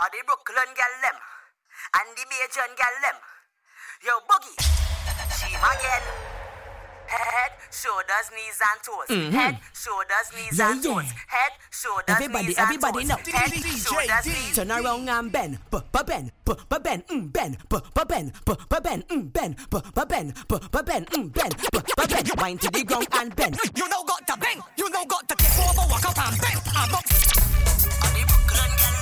Or the Brooklyn gal them. And the Bajan gal them. Yo, Boogie. She again. Head, shoulders, knees and toes. Mhm. Head, shoulders, knees Yeah, and yeah. toes. Head, shoulders, Everybody, knees everybody and know. toes. Head, shoulders, knees. Turn around and bend, b b bend, b b bend, mm bend, b b bend, b b bend, mm bend, b b bend, b b bend, mm bend, b b bend. Wind to the ground and bend. You know got to bang. You know got to take over, walk up and bang. I'm up. Or the Brooklyn gal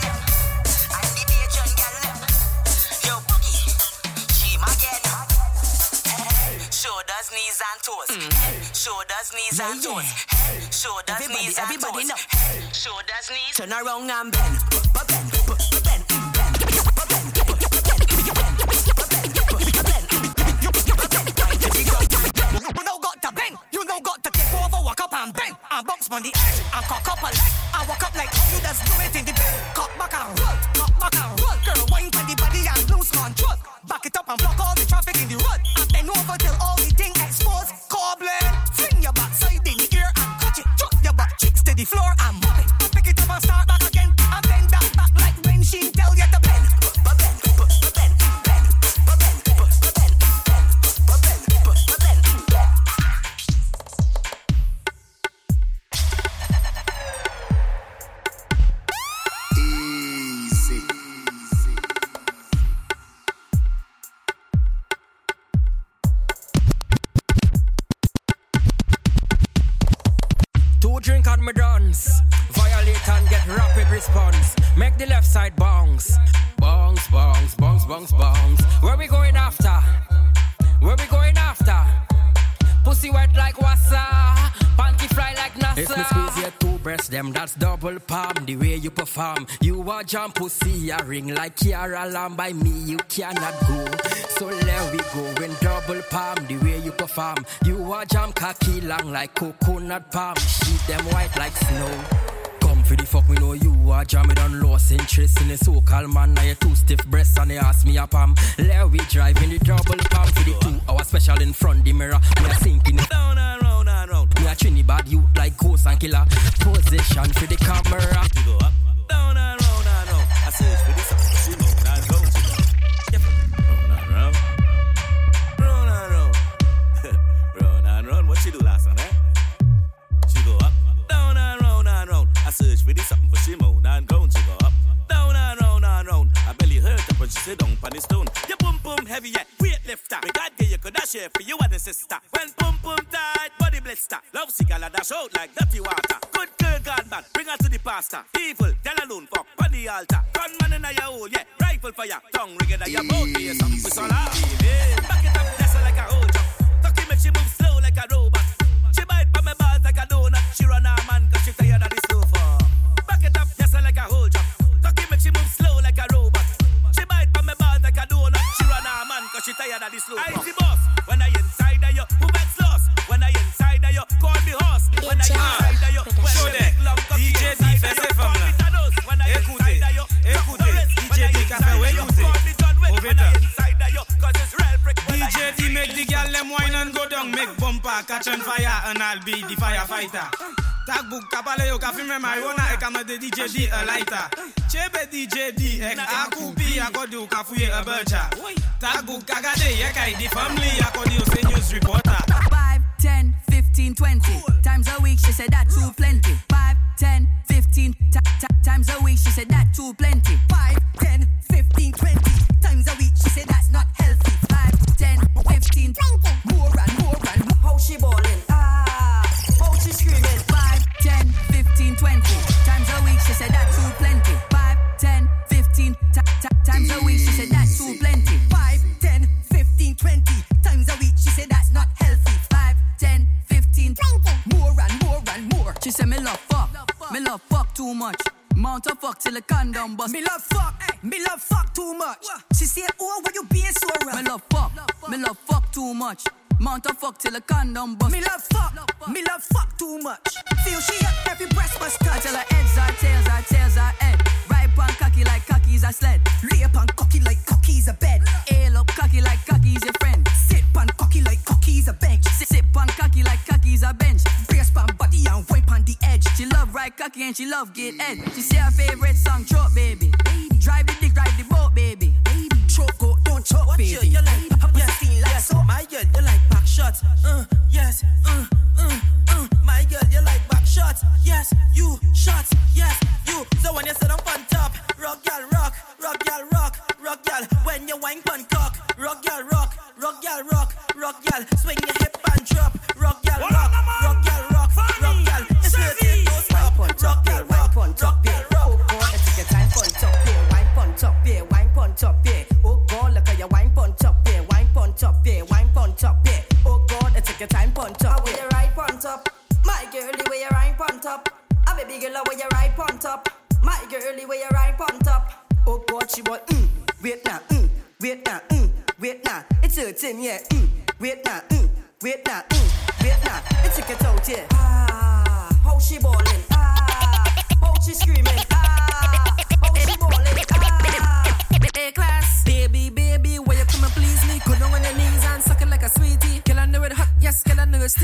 shoulders, knees and toes. Head, shoulders, knees Yeah, and yeah. toes. Head, shoulders, Everybody, knees and everybody toes. know. Head, shoulders, knees. Turn around and bend, mm mm and bend. You know got to bang. You know got to take over, walk up and bang. I bounce on the edge and cock up a leg. I walk up like how you just do it in the bed. Cock back and roll, cock back and roll. Girl, wine on the body and lose control. Back it up and block all the traffic in the road. And bend over till all jump pussy a ring like Kiara Lamb. By me, you cannot go. So let we go in double palm. The way you perform, you are jump cocky long like coconut palm. Sheet them white like snow. Come for the fuck, me know you are jamming on lost interest in the so-called man. Now you two stiff breasts and they ask me a palm. Let we drive in the double palm for the two hour special in front the mirror. We are sinking it down and round and round. We are Trinidad you like ghost and killer. Position for the down, make bumper catch on fire, and I'll be the firefighter. Tag book kapale yo ka filme marijuana e ka me de DJ D a lighter. Chebe DJ D ek akupi akodi ka fuye a bircha. Tag book kagade ye kai the family akodi o say news reporter. 5, 10, 15, 20 times a week. She said that too plenty. 5, 10, 15 ti- ti- times a week. She said that too plenty. 5, 10, 15, 20 times a week. She said that's not healthy. 5, 10, 15, 20 more and more she ballin'? Ah, how she screaming? 5, 10, 15, 20 times a week. She said that too plenty. 5, 10, 15 ti- ti- times a week. She said that's too plenty. 5, 10, 15, 20 times a week. She said that's not healthy. 5, 10, 15, 20 more and more and more. She said me love fuck, me love fuck too much. Mount a fuck till the condom bust. Me love fuck, me love fuck too much. She said, oh, why you being so rough? Me love fuck, me love fuck too much. Mount a fuck till a condom bust. Me love fuck, love fuck. me love fuck too much. Feel she up every breast must touch. I her heads are tails, are tails are head. Right pan cocky like cocky's a sled. Lay up on cocky like cocky's a bed. Ail up cocky like cocky's your friend. Sit pan cocky like cocky's a bench. Sit, sit pan cocky like cocky's a bench. Brace pan body and wipe on the edge. She love right cocky and she love get head. She say her favorite song, Chop Baby. baby. Drive the dick, drive the boat, baby. baby. Chop go, don't choke baby. Uh, yes, uh.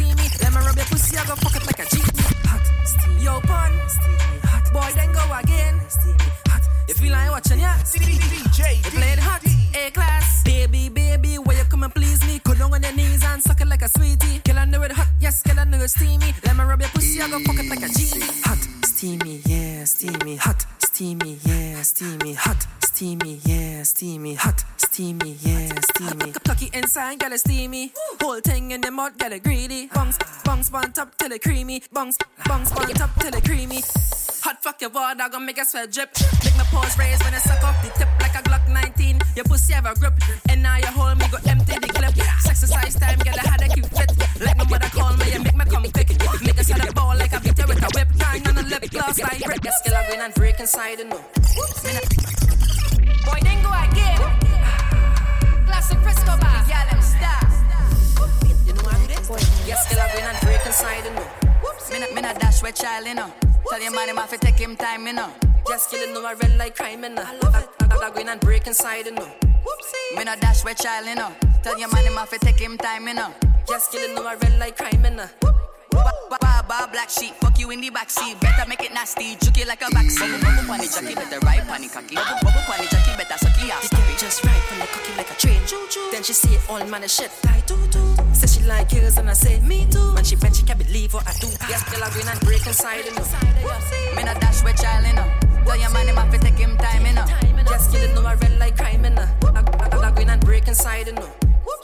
Kill her know it. Let me rub your pussy, I go fuck it like a genie. Hot, steamy, yo pun, steamy, hot. Boy, then go again, steamy, hot. You feel like watching, yeah? DJ, You played hot, A class, baby, baby, where you come and please me? Go down on your knees and suck it like a sweetie. Kill know it hot, yes, kill know it steamy. Let me rub your pussy, I go fuck it like a genie. Hot, steamy, yeah, steamy, hot, steamy, yeah, steamy, hot, steamy, yeah, steamy, hot, steamy, yeah, steamy. Cocky inside, it steamy. Whole thing mud, get it greedy. Bungs, bungs, bun top till it creamy. Bungs, bungs, bun top till it creamy. Hot fuck your water, gonna make a sweat drip. Make my pores raise when I suck off the tip like a Glock 19. Your pussy have a grip, and now you hold me, go empty the clip. Exercise time, get a a cute fit. Like my mother call me, you make me come quick. Make us had a ball like a beat you with a whip. Grind on the lip gloss like brick. Your skill, I and break inside the no. Boy, then go again. Classic Frisco bar. Yeah. You know I do? Yes, skill, I win and break inside the no. Me not, me not dash with child, you know. Tell your man him have to take him time, you know. Just killing no, I red like crime, and I love it. I, I go in and break inside, and no. Me not dash with child, you know. Tell your man him have to take him time, you know. Just killing no, I red like crime, and I. Ba, ba, black sheep, fuck you in the backseat. Better make it nasty, juke it like a backseat. Bubble bunny jockey, better ride bunny cocky. Bubble, bubble bunny jockey, better sucky ass. The girl just right from the cocky like a train. Then she see it all man shit fly doo doo. Say she like girls and I say me too. When she bend she can't believe what I do. Yes, girl I win and break inside you know. Me not dash with child, you know. Tell your man him have to take him time, you know. Just kill it no I red like crime and I, I, I, I go and break inside you know.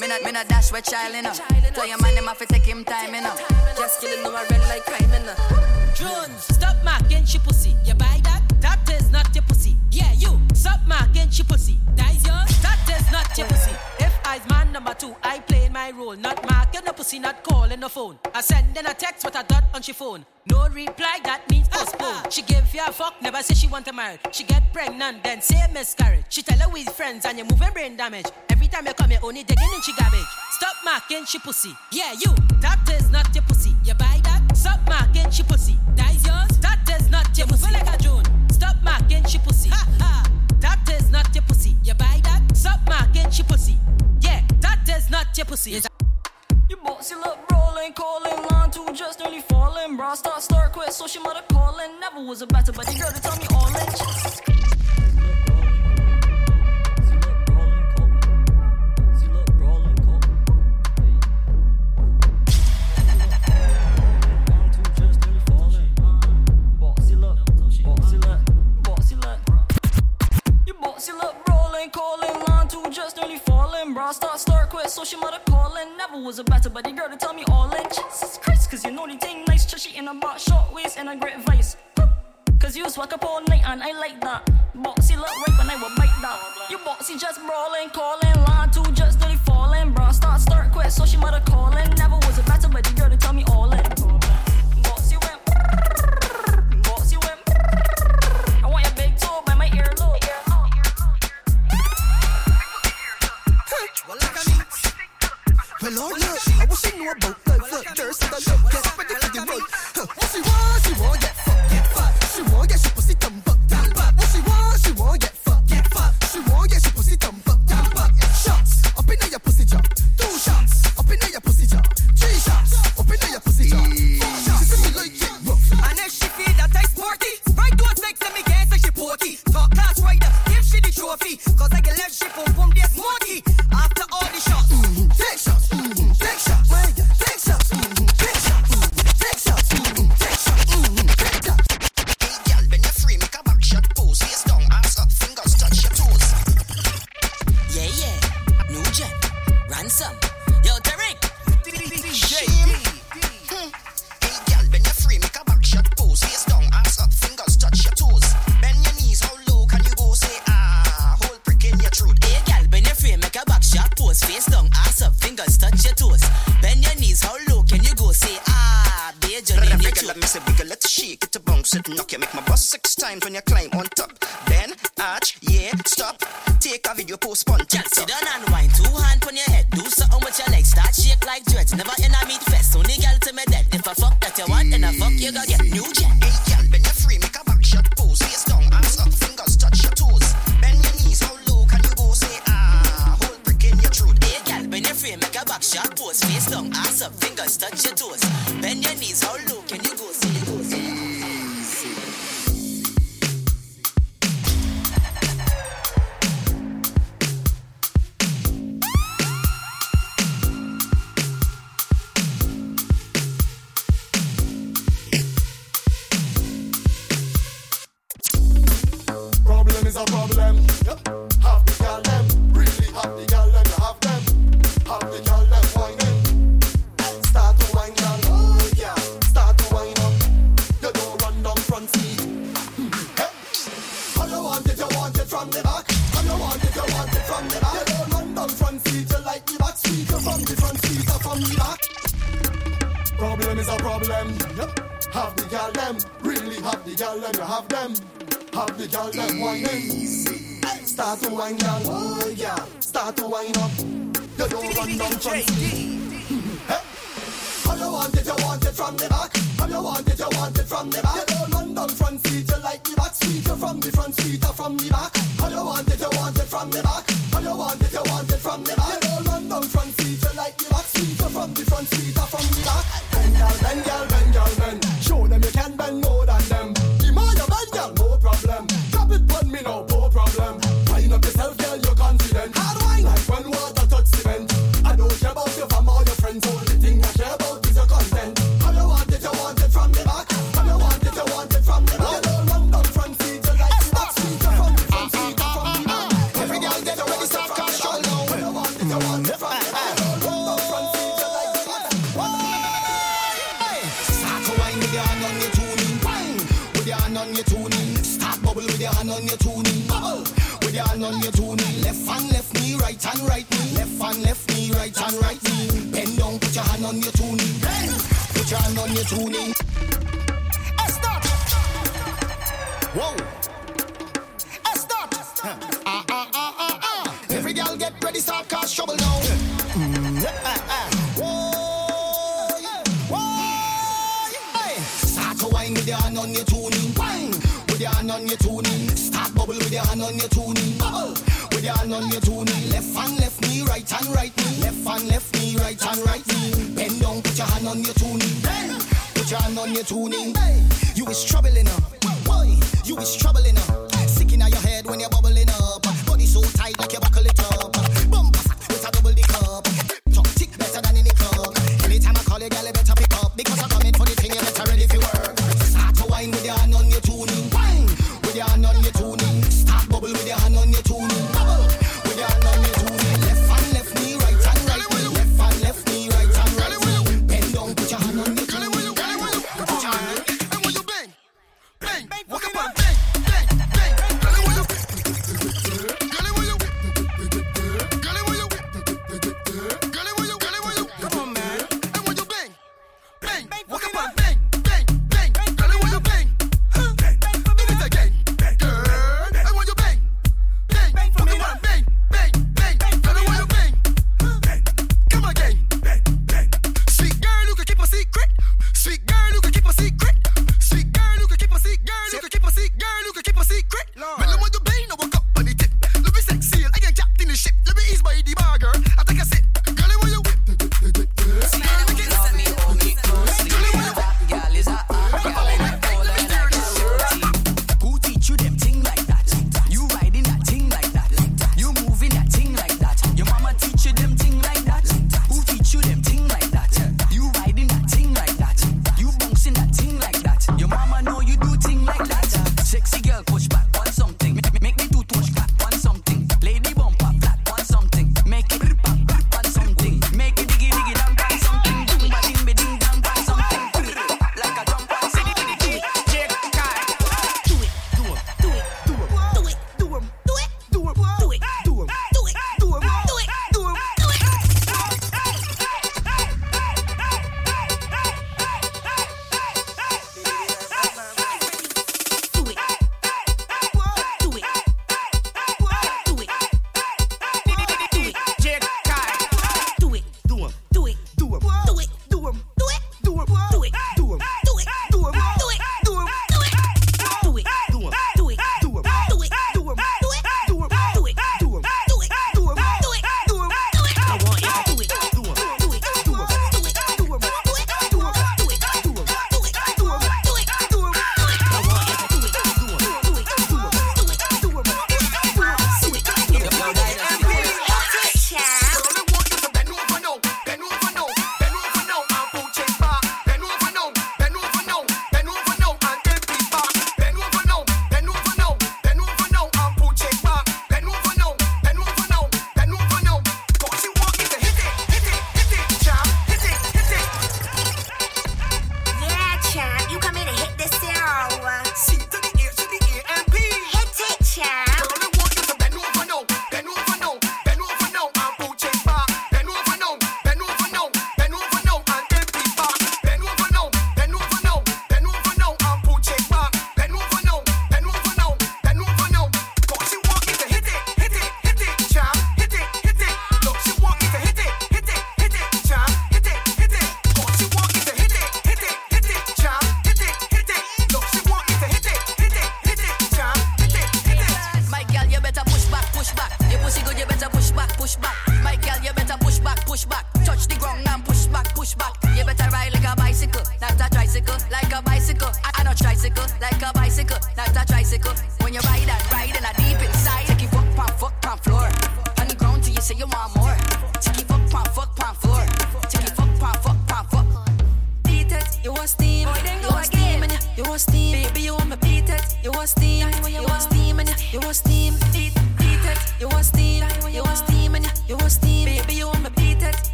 Me not, me not dash with child, you know. Tell your man him have to take him time, you know. Just kill it no I red like crime and I. Jones, stop marking she pussy. You buy that? That is not your pussy. Yeah, you. Stop marking she pussy. That is yours. That is not your pussy. If I's man number two, I play my role. Not marking the pussy, not calling the phone. I send in a text with a dot on she phone. No reply, that means postpone. She give you a fuck, never say she want a marriage. She get pregnant, then say miscarriage. She tell her with friends and you moving brain damage. Every time you come, you only digging in she garbage. Stop marking she pussy. Yeah, you. That is not your pussy. You buy that? Stop marking she pussy. That is Start shake like dreads. Never in a meat fest. Only girl to me dead. If I fuck that you want, then I fuck you got get. New start to wind up. You don't run down from seat. How you want it, you want it from the back. How you want it, you want it from the back. You don't run down front seat, you like the back seat. You from the front seat, or from the back. How you want it, you want it from the back. How you want it, you want it from the back. You don't run down front seat, you like the back seat. You from the front seat, or from the back. Bend girl, bend girl, bend girl. Ah, ah, ah, ah, ah. Every girl get ready, start cause trouble now. Mm, start to wine with your hand on your tuning. Wine with your hand on your. Start bubble with your hand on your. Bubble with your hand on your. Left hand, left right hand, right. Left hand, left right hand, right put your hand on your Put your hand on your. Hey. You is troubling her. Boy, you is troubling her when you're bubbling up. Body so tight like you're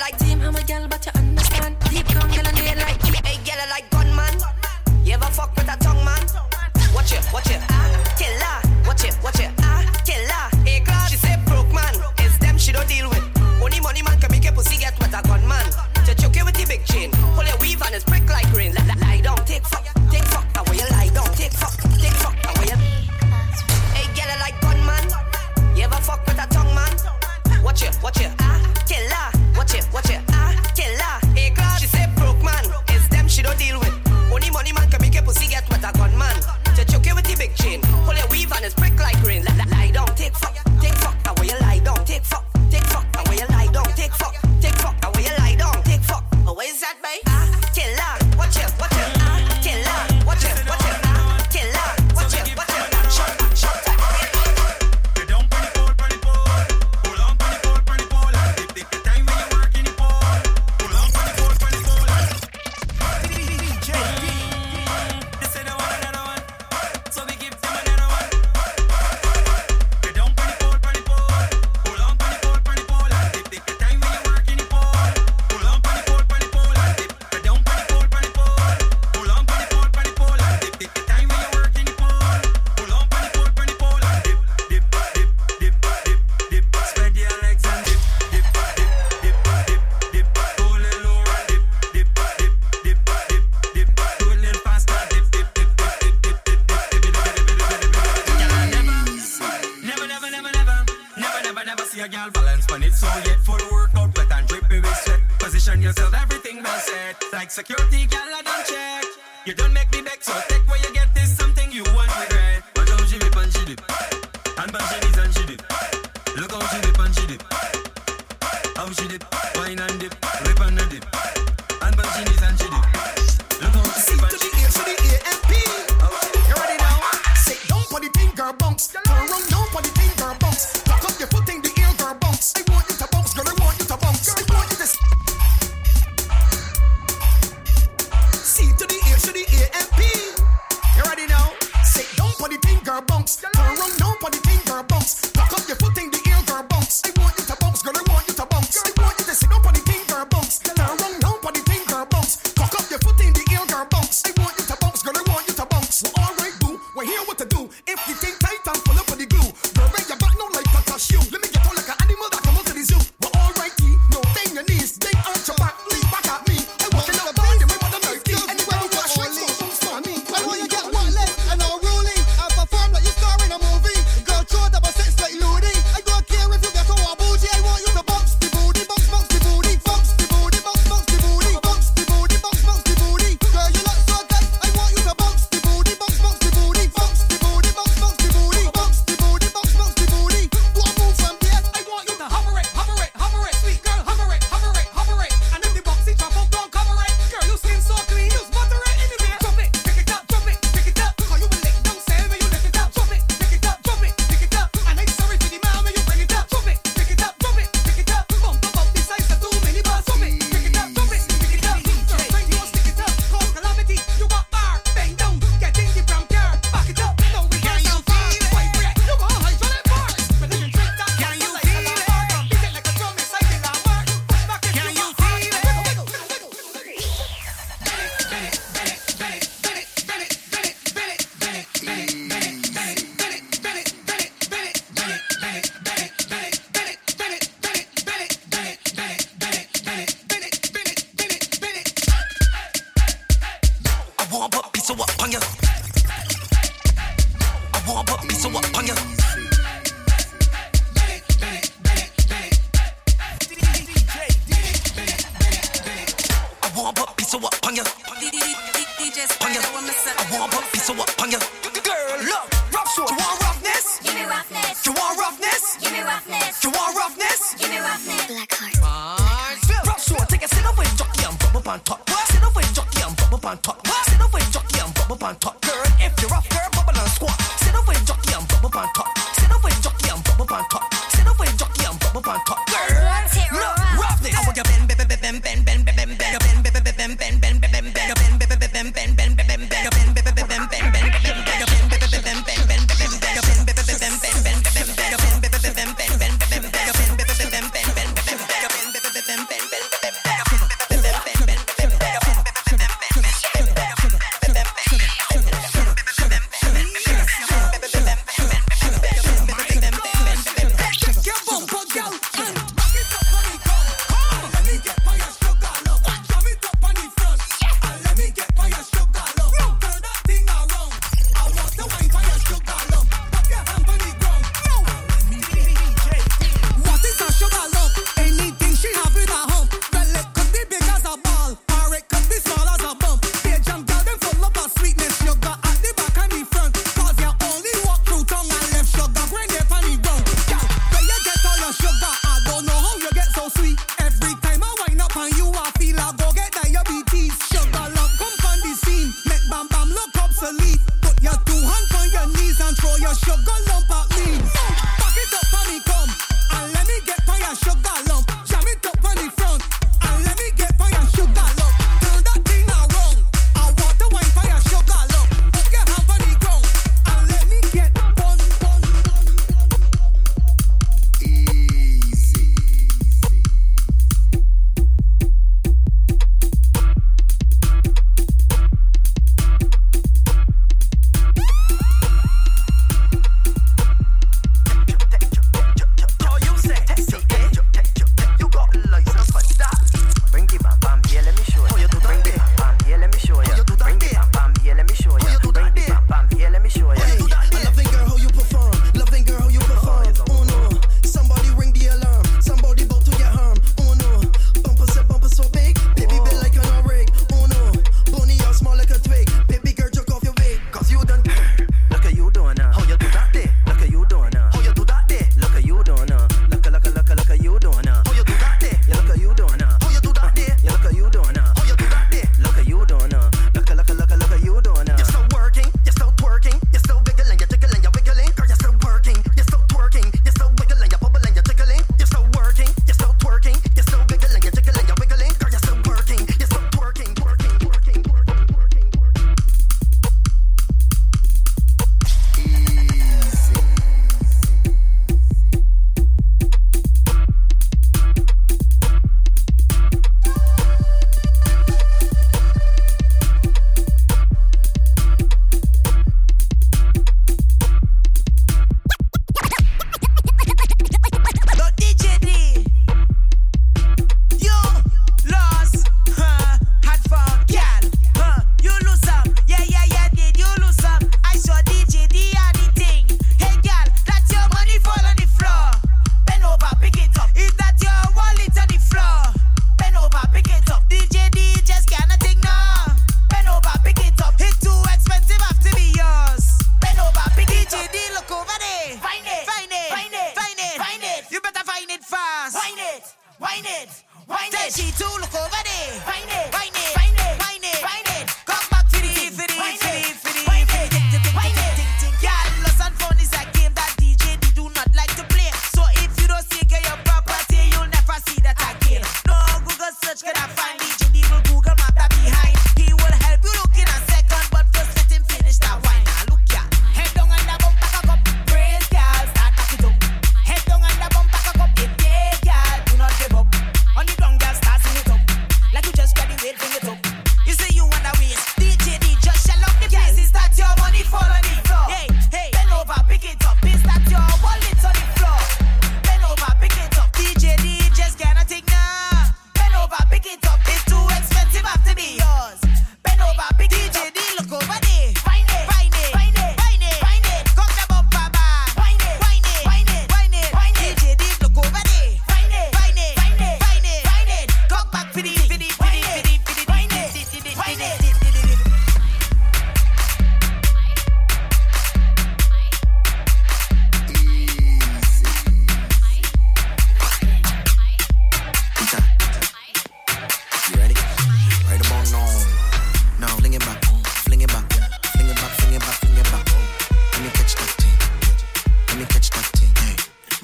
Like team. I'm a girl, but you're. my boss.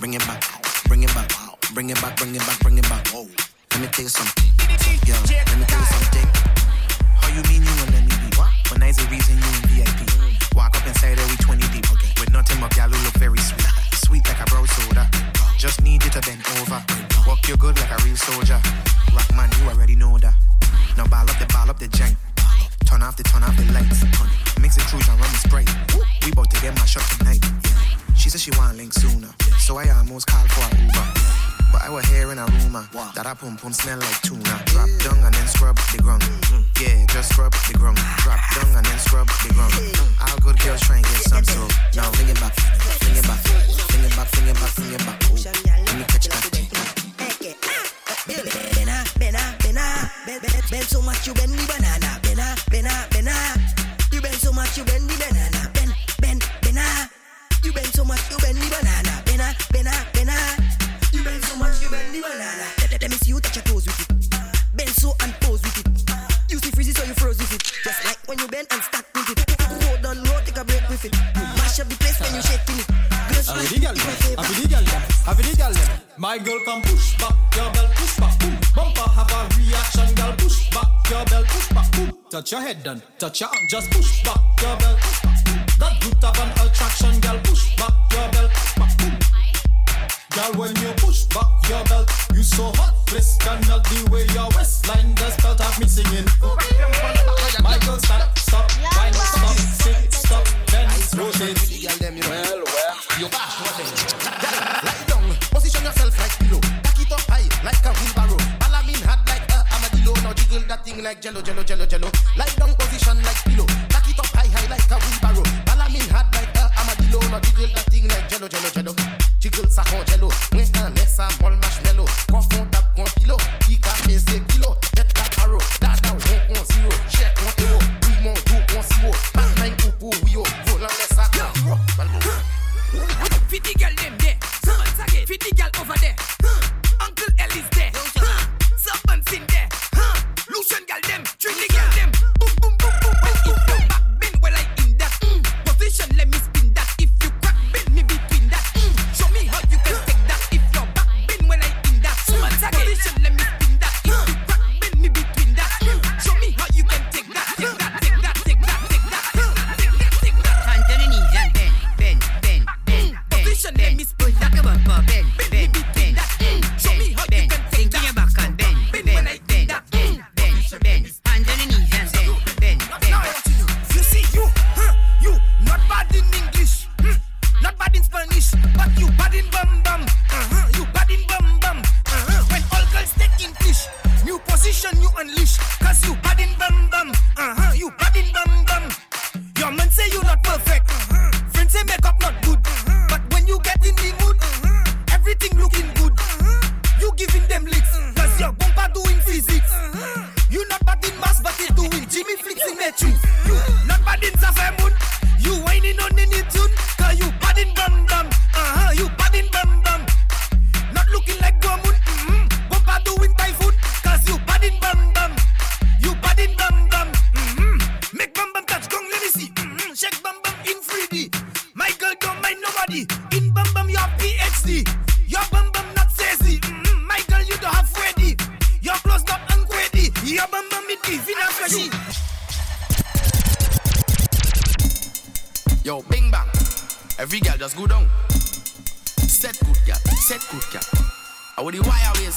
Bring it back, bring it back, bring it back, bring it back. bring it back. Whoa. Let me tell you something. Yo, let me tell you something. How you mean you won't let me be? When I's the reason you in VIP. Walk up inside we 20 deep. Okay. With nothing but who look very sweet. Sweet like a brown soda. Just need you to bend over. Walk you good like a real soldier. Rock man, you already know that. Now ball up the ball up the jank. Turn off the turn off the lights. Mix it cruise and run the spray. We bout to get my shot tonight. She said she want link sooner. So I almost called for an Uber. But I was hearing a rumor that I pum pum smell like tuna. Drop down and then scrub the ground. Yeah, just scrub the ground. Drop down and then scrub the ground. All good girls try and get some, so now fling it back, fling it back, fling it back, fling it back, fling it back. Ooh, let me catch that. Bena, bena, bena, bend so much you bend the banana. Bena, bena, bena, you bend so much you bend the banana. Bend, bend, bena, you bend so much you bend the banana. Bena, bena, bena, you bend so much you bend the banana. Let, let, let me see you touch your toes with it. Bend so and pose with it. You see freezy so you froze with it. Just like when you bend and stack with it. Roll down low, take a break with it. You mash up the place when you shaking it. Girls Have right, the girl my favorite. have the girl have the girl. My girl come push back your belt, push back, boom. Bumper have a reaction, girl, push back your belt, push back, boom. Touch your head then, touch your arm, just push back your belt, push back. That good have an attraction, girl, push back your belt, back. Girl, when you push back your belt, you so hot, please cannot the way your waistline does belt have me singing. Girl, stand, stop, wind, stop, sit, stop, rotate. Well, well, you what Lie down, position yourself like pillow. Back it up high like a had like a armadillo. Now jiggle that thing like jello, jello, jello, jello. Lie down, position like jello, jello, jello. Jiggle ça con jello. Moins un laisse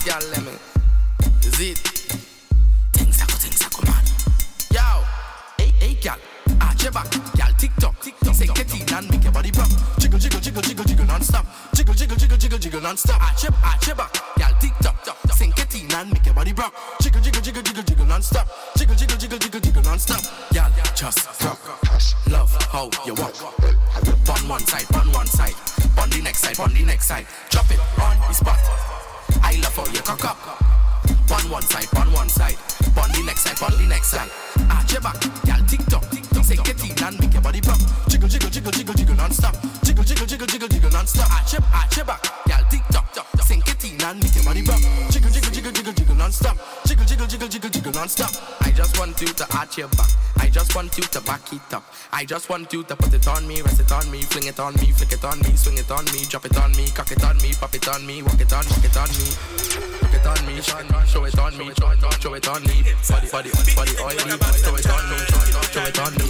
especial and make your body bump. Jiggle, jiggle, jiggle, jiggle, jiggle non-stop. Jiggle, jiggle, jiggle, jiggle, jiggle non-stop. I just want you to arch your back. I just want you to back it up. I just want you to put it on me, rest it on me, fling it on me, flick it on me, swing it on me, drop it on me, cock it on me, pop it on me, walk it on, walk it on me. Walk it on me, show it on me, show it on me, body, body, body, oily, show it on me, show it on me.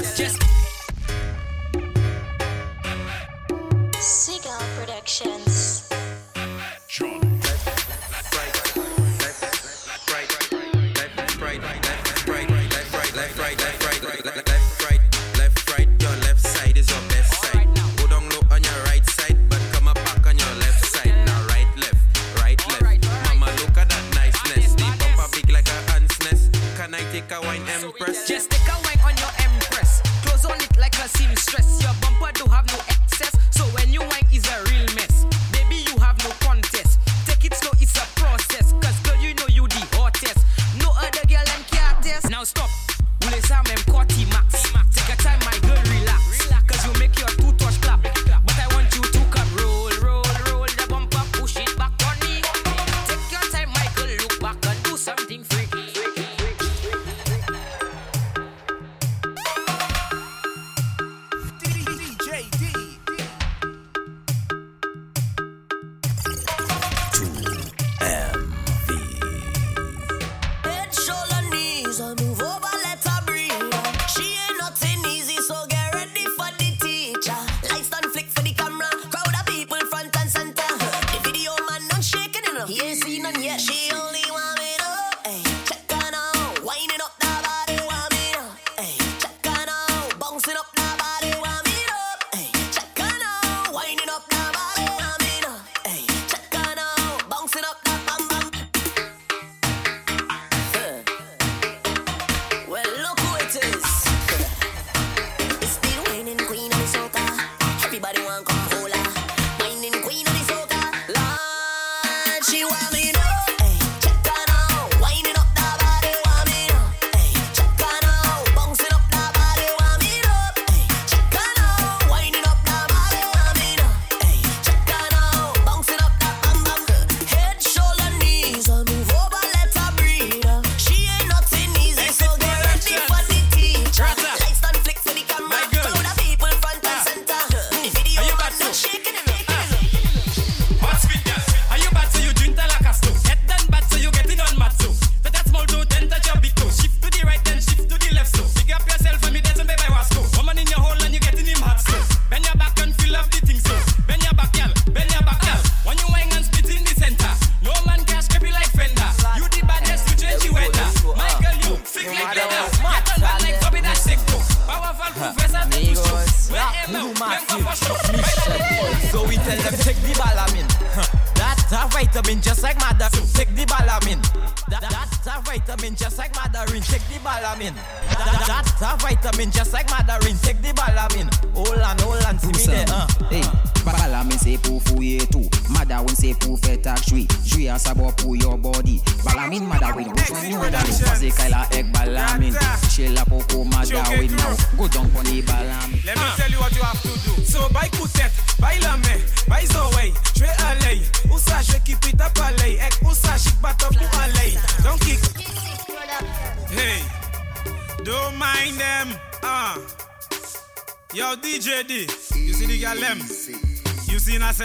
Just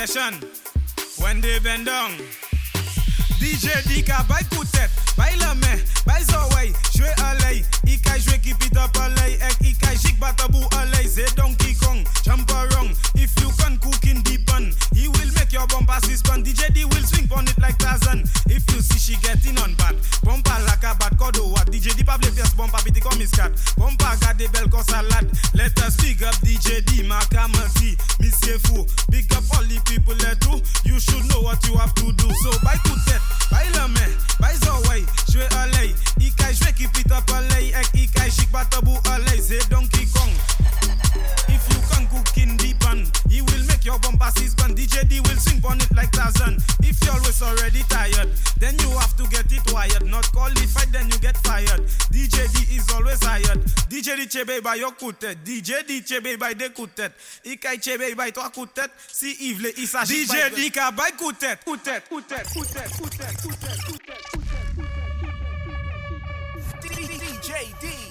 session. When they bend down, DJ Dika, bij Koetet, bij la men, Zawai, joué Alay. Ik I joué keep it up palay, ek ik ga jik bataboe Alay. Say Donkey Kong, jump around. If you can cook in the bun, he will make your bumper suspend. DJ D will swing on it like Tarzan. If you see she getting on bad, bumper like a bad codo. DJ D pable fierce bumper pity come his cat. Bumper got the bell cause. Let us big up DJ D, Makamati, Miss Fou. Big up all the people there too. You should know what you have to do. So by Kutet buy lame, buy zawai, shwe alay. Ikai shwe keep it up alay. Ek ikai shik batabu alay. Say Donkey Kong. If you can cook in the pan, he will make your bumper. DJ D will swing on it like Tarzan. If you're always already tired, then you have to get it wired. Not the fight, then you get fired. DJ D is always hired. DJ D chebe by your kutet. DJ D chebe by de kutet. Ikai chebe by toi kutet. Si Yves le isa DJ D ka by kutet, kutet, kutet, kutet. DJ D.